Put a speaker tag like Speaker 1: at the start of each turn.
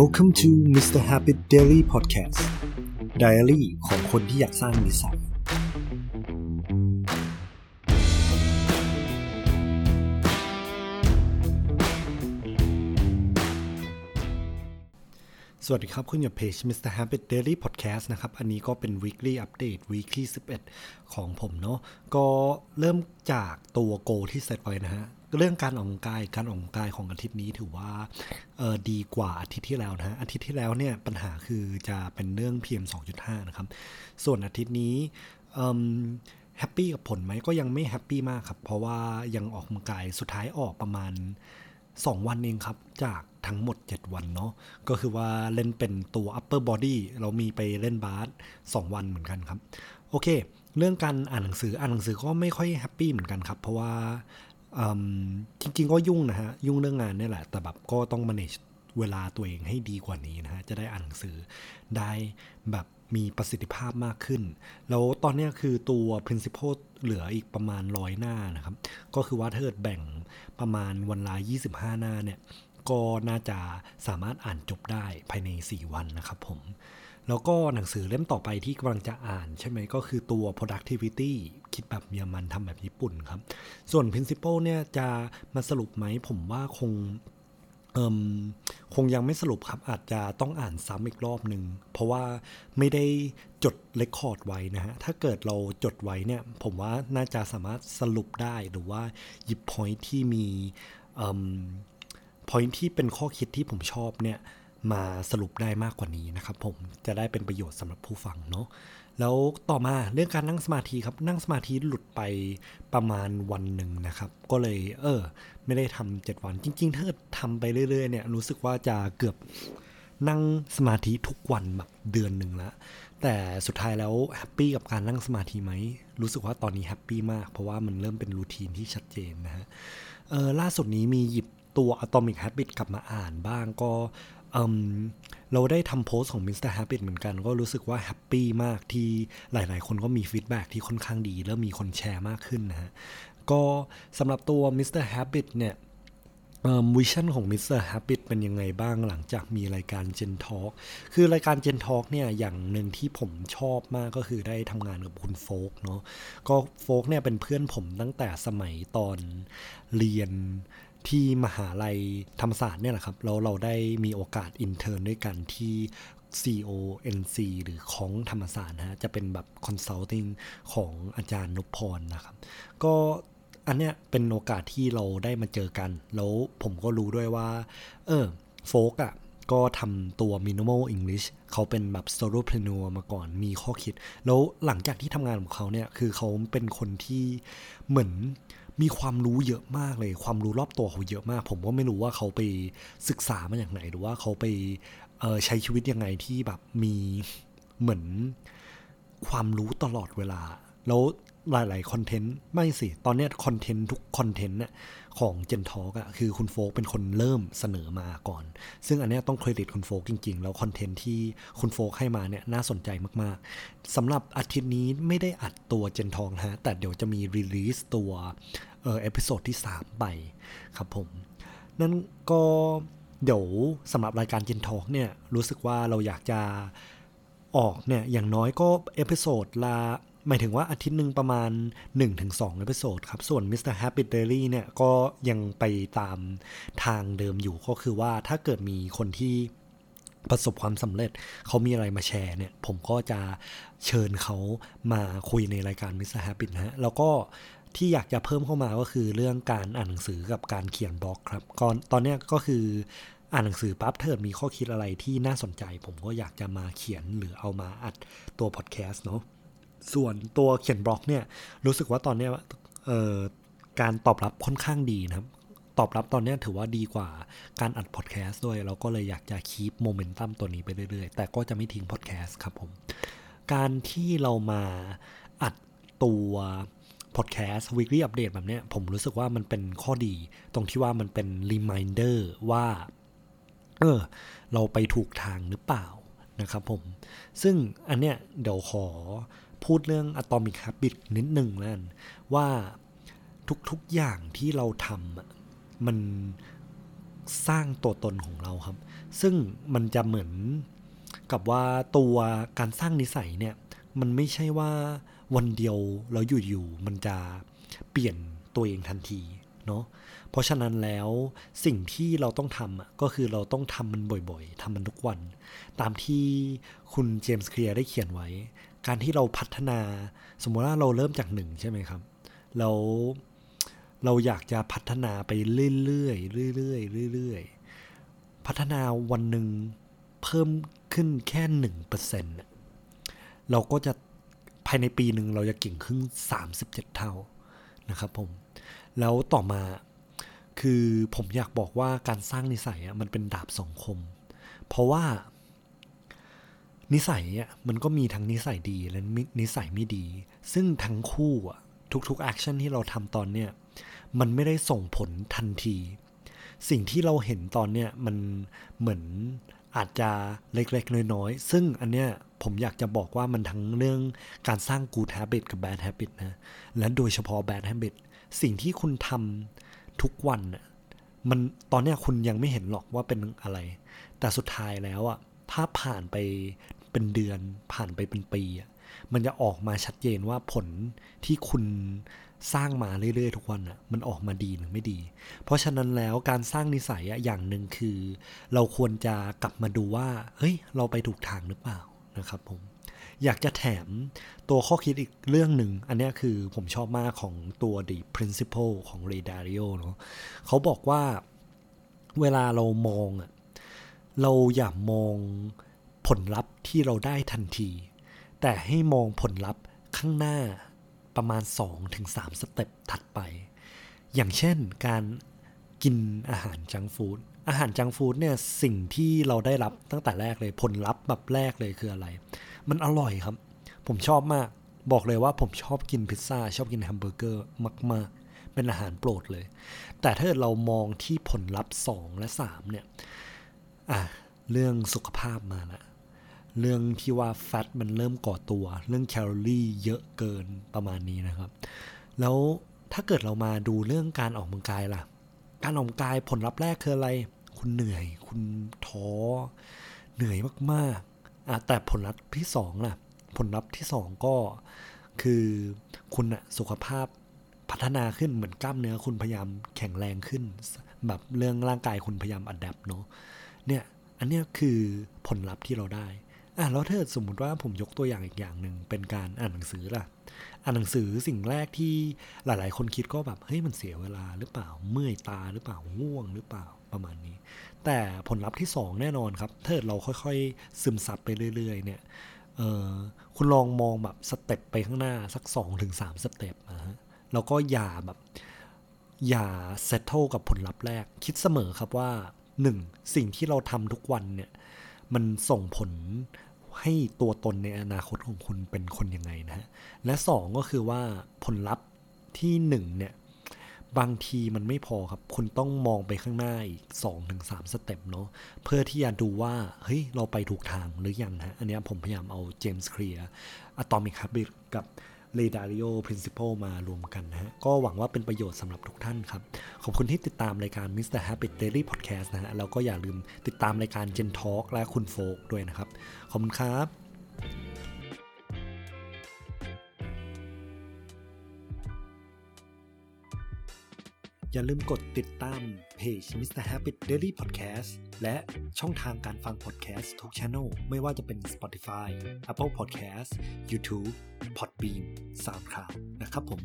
Speaker 1: Welcome to Mr. Habit Daily Podcast Diary ของคนที่อยากสร้างนิสัย สวัสดีครับ คุณอยู่เพจ Mr. Habit Daily Podcast นะครับ อันนี้ก็เป็น weekly update weekly 11 ของผมเนาะ ก็เริ่มจากตัวโกที่เซตไว้นะฮะ เรื่องการออกกำลังกายการออกกำลังกายของอาทิตย์นี้ถือว่าเออดีกว่าอาทิตย์ที่แล้วนะฮะอาทิตย์ที่แล้วเนี่ยปัญหาคือจะเป็นเรื่อง PM 2.5 นะครับ ส่วนอาทิตย์นี้แฮปปี้กับผลไหมก็ยังไม่แฮปปี้มากครับ เพราะว่ายังออกกำลังกายสุดท้ายออกประมาณ 2 วันเองครับ จากทั้งหมด 7 วันเนาะก็คือว่าเล่นเป็นตัว upper body เรามีไปเล่นบาส2วันเหมือนกันครับ โอเค เรื่องการอ่านหนังสืออ่านหนังสือก็ไม่ค่อยแฮปปี้เหมือนกันครับ เพราะว่า จริงๆก็ยุ่งนะฮะ ยุ่งเรื่องงานนี่แหละ แต่แบบก็ต้อง manage เวลาตัวเองให้ดีกว่านี้นะฮะ จะได้อ่านหนังสือได้แบบมีประสิทธิภาพมากขึ้น แล้วตอนนี้คือตัว principle เหลืออีกประมาณร้อยหน้านะครับ ก็คือว่าถ้าเกิดแบ่งประมาณวันละ25 หน้าเนี่ย ก็น่าจะสามารถอ่านจบได้ภายใน 4 วันนะครับผม แล้วก็หนังสือเล่มต่อไปที่กำลังจะอ่านใช่ไหมก็คือตัว productivity คิดแบบเยอรมันทำแบบญี่ปุ่นครับ ส่วน principle เนี่ยจะมาสรุปไหมผมว่าคงคงยังไม่สรุปครับ อาจจะต้องอ่านซ้ำอีกรอบหนึ่ง เพราะว่าไม่ได้จดเรคคอร์ดไว้นะฮะ ถ้าเกิดเราจดไว้เนี่ย ผมว่าน่าจะสามารถสรุปได้หรือว่าหยิบพอยที่มีพอยที่เป็นข้อคิดที่ผมชอบเนี่ย มาสรุปได้มากกว่านี้นะครับผมจะได้เป็นประโยชน์สำหรับผู้ฟังเนาะแล้วต่อมาเรื่องการนั่งสมาธิครับนั่งสมาธิหลุดไปประมาณวันหนึ่งนะครับ ก็เลยเออ ไม่ได้ทำเจ็ดวันจริงๆถ้าทำไปเรื่อยๆเนี่ยรู้สึกว่าจะเกือบนั่งสมาธิทุกวันแบบเดือนหนึ่งล้วแต่สุดท้ายแล้วแฮปปี้กับการนั่งสมาธิไหมรู้สึกว่าตอนนี้แฮปปี้มาก เพราะว่ามันเริ่มเป็นรูทีนที่ชัดเจนนะฮะออล่าสุดนี้มีหยิบตัว Atomic Habit กลับมาอ่านบ้างก็ เราได้ทำโพสต์ของ Mr. Habit เหมือนกัน ก็รู้สึกว่า happy มากที่หลาย ๆ คนก็มี feedback ที่ค่อนข้างดีแล้วมีคนแชร์มากขึ้นนะฮะ ก็สำหรับตัว Mr. Habit เนี่ย vision ของ Mr. Habit เป็นยังไงบ้างหลังจากมีรายการ Gen Talk คือรายการ Gen Talk เนี่ยอย่างหนึ่งที่ผมชอบมากก็คือได้ทำงานกับคุณโฟกเนาะก็โฟกเนี่ยเป็นเพื่อนผมตั้งแต่สมัยตอนเรียน ที่มหาลัยธรรมศาสตร์เนี่ยแหละครับแล้วเราได้มีโอกาส intern ด้วยกันที่ CONC หรือของธรรมศาสตร์นะฮะจะเป็นแบบ consulting ของอาจารย์นพพรนะครับ ก็อันเนี้ยเป็นโอกาสที่เราได้มาเจอกัน แล้วผมก็รู้ด้วยว่า เออโฟกอะ่ะ ก็ทำตัว minimal English เขาเป็นแบบ solopreneur มาก่อนมีข้อคิด แล้วหลังจากที่ทำงานของเขาเนี่ย คือเขาเป็นคนที่เหมือนมีความรู้เยอะมากเลย ความรู้รอบตัวเขาเยอะมาก ผมก็ไม่รู้ว่าเขาไปศึกษามาอย่างไหน หรือว่าเขาไปใช้ชีวิตยังไงที่แบบมีเหมือนความรู้ตลอดเวลา แล้ว หลายๆคอนเทนต์ไม่สิ ตอนนี้คอนเทนต์ทุกคอนเทนต์เนี่ยของเจนทอกอะคือคุณโฟกเป็นคนเริ่มเสนอมาก่อน ซึ่งอันนี้ต้องเครดิตคุณโฟกจริง ๆ แล้วคอนเทนต์ที่คุณโฟกให้มาเนี่ยน่าสนใจมากๆสำหรับอาทิตย์นี้ไม่ได้อัดตัว Gen Talk ฮะ แต่เดี๋ยวจะมี release ตัวเออ episode ที่ 3 ไปครับผม นั่นก็เดี๋ยวสำหรับรายการ Gen Talk เนี่ยรู้สึกว่าเราอยากจะออกเนี่ยอย่างน้อยก็ episode ละ หมายถึงว่าอาทิตย์หนึ่งประมาณ 1-2 episode ครับ ส่วน Mr. Habit Daily เนี่ยก็ยังไปตามทางเดิมอยู่ก็คือว่าถ้าเกิดมีคนที่ประสบความสำเร็จเขามีอะไรมาแชร์เนี่ย ผมก็จะเชิญเขามาคุยในรายการ Mr. Happy นะฮะ แล้วก็ที่อยากจะเพิ่มเข้ามาก็คือเรื่องการอ่านหนังสือกับการเขียนบล็อกครับก่อนตอนนี้ก็คืออ่านหนังสือปั๊บเถิดมีข้อคิดอะไรที่น่าสนใจ ผมก็อยากจะมาเขียนหรือเอามาอัดตัวพอดแคสต์เนาะ ส่วนตัวเขียนบล็อกเนี่ยรู้สึกว่าตอนนี้การตอบรับค่อนข้างดีนะครับ ตอบรับตอนนี้ถือว่าดีกว่าการอัดพอดแคสต์ด้วย เราก็เลยอยากจะ keep momentum ตัวนี้ไปเรื่อยๆ แต่ก็จะไม่ทิ้งพอดแคสต์ครับผม การที่เรามาอัดตัวพอดแคสต์ weekly update แบบเนี้ยผมรู้สึกว่ามันเป็นข้อดี ตรงที่ว่ามันเป็น reminder ว่าเออเราไปถูกทางหรือเปล่านะครับผม ซึ่งอันเนี้ยเดี๋ยวขอ พูดเรื่อง Atomic Habit นิดหนึ่งแล้วกันว่าทุกๆอย่างที่เราทำมันสร้างตัวตนของเราครับ ซึ่งมันจะเหมือนกับว่าตัวการสร้างนิสัยเนี่ยมันไม่ใช่ว่าวันเดียวแล้วอยู่ๆมันจะเปลี่ยนตัวเองทันทีเนาะเพราะฉะนั้นแล้วสิ่งที่เราต้องทำอะก็คือเราต้องทำมันบ่อยๆทำมันทุกวัน ตามที่คุณเจมส์เคลียร์ได้เขียนไว้ การที่เราพัฒนา สมมติว่าเราเริ่มจากหนึ่งใช่ไหมครับแล้วเราอยากจะพัฒนาไปเรื่อยๆเรื่อยๆเรื่อยๆพัฒนาวันหนึ่งเพิ่มขึ้นแค่หนึ่งเปอร์เซ็นต์เราก็จะภายในปีหนึ่งเราจะเก่งขึ้นสามสิบเจ็ดเท่านะครับผม แล้วต่อมาคือผมอยากบอกว่าการสร้างนิสัยมันเป็นดาบสองคม เพราะว่า นิสัยอะมันก็มีทั้งนิสัยดีและนิสัยไม่ดี ซึ่งทั้งคู่อะทุกๆ action ที่เราทำตอนเนี้ยมันไม่ได้ส่งผลทันที สิ่งที่เราเห็นตอนเนี้ยมันเหมือนอาจจะเล็กๆ น้อยๆ ซึ่งอันเนี้ยผมอยากจะบอกว่ามันทั้งเรื่องการสร้าง good habit กับ bad habit นะ และโดยเฉพาะ bad habit สิ่งที่คุณทำทุกวันน่ะมันตอนเนี้ยคุณยังไม่เห็นหรอกว่าเป็นอะไร แต่สุดท้ายแล้วอะถ้าผ่านไป เป็นเดือนผ่านไปเป็นปีอะมันจะออกมาชัดเจนว่าผลที่คุณสร้างมาเรื่อยๆ ทุกวันอะมันออกมาดีหรือไม่ดี เพราะฉะนั้นแล้วการสร้างนิสัยอะอย่างหนึ่งคือ เราควรจะกลับมาดูว่า เฮ้ย เราไปถูกทางหรือเปล่านะครับผมอยากจะแถมตัวข้อคิดอีกเรื่องหนึ่ง อันนี้คือผมชอบมากของตัว The Principle ของ Ray Dalio เนาะเขาบอกว่าเวลาเรามองอะเราอย่ามอง ผลลัพธ์ที่เราได้ทันที แต่ให้มองผลลัพธ์ข้างหน้าประมาณ 2-3 สเต็ปถัดไป อย่างเช่นการกินอาหารจังฟู้ดอาหาร junk food เนี่ยสิ่งที่เราได้รับตั้งแต่แรกเลยผลลัพธ์แบบแรกเลยคืออะไร มันอร่อยครับ ผมชอบมากบอกเลยว่าผมชอบกินพิซซ่าชอบกินแฮมเบอร์เกอร์มาก ๆ เป็นอาหารโปรดเลย แต่ถ้าเรามองที่ผลลัพธ์ 2 และ 3 เนี่ยอะเรื่องสุขภาพมาละ เรื่องที่ว่า fat มันเริ่มก่อตัว เรื่องแคลอรี่เยอะเกินประมาณนี้นะครับ แล้วถ้าเกิดเรามาดูเรื่องการออกกำลังกายล่ะ การออกกำลังกายผลลัพธ์แรกคืออะไร คุณเหนื่อย คุณท้อ เหนื่อยมากๆอะแต่ผลลัพธ์ที่สองล่ะ ผลลัพธ์ที่สองก็คือคุณอะสุขภาพพัฒนาขึ้นเหมือนกล้ามเนื้อคุณพยายามแข็งแรงขึ้น แบบเรื่องร่างกายคุณพยายามอัดแอปเนาะเนี่ยอันนี้คือผลลัพธ์ที่เราได้ อะแล้วถ้าสมมติว่าผมยกตัวอย่างอีกอย่างหนึ่งเป็นการอ่านหนังสือล่ะ อ่านหนังสือสิ่งแรกที่หลาย ๆ คนคิดก็แบบเฮ้ยมันเสียเวลาหรือเปล่าเมื่อยตาหรือเปล่าง่วงหรือเปล่าประมาณนี้ แต่ผลลัพธ์ที่ 2 แน่นอนครับถ้าเราค่อย ๆ ซึมซับไปเรื่อย ๆ เนี่ยเออคุณลองมองแบบ step ไปข้างหน้าสัก 2-3ถึง step นะฮะแล้วก็อย่าแบบอย่า settle กับผลลัพธ์แรก คิดเสมอครับว่า 1. สิ่งที่เราทำทุกวันเนี่ย มันส่งผลให้ตัวตนในอนาคตของคุณเป็นคนยังไงนะฮะ และสองก็คือว่าผลลัพธ์ที่หนึ่งเนี่ย บางทีมันไม่พอครับ คุณต้องมองไปข้างหน้าอีกสองถึงสาม step เนาะเพื่อที่จะดูว่า เฮ้ย เราไปถูกทางหรือยังฮะ อันนี้ผมพยายามเอา James Clear Atomic Habit กับ Ray Dalio Principle มารวมกันนะฮะ ก็หวังว่าเป็นประโยชน์สำหรับทุกท่านครับ ขอบคุณที่ติดตามรายการ Mr. Habit Daily Podcast นะฮะ แล้วก็อย่าลืมติดตามรายการ Gen Talk และคุณโฟกด้วยนะครับ ขอบคุณครับ อย่าลืมกดติดตามเพจ Mr. Habit Daily Podcast และช่องทางการฟัง podcast ทุก channel ไม่ว่าจะเป็น Spotify Apple Podcast YouTube Podbean SoundCloud นะครับผม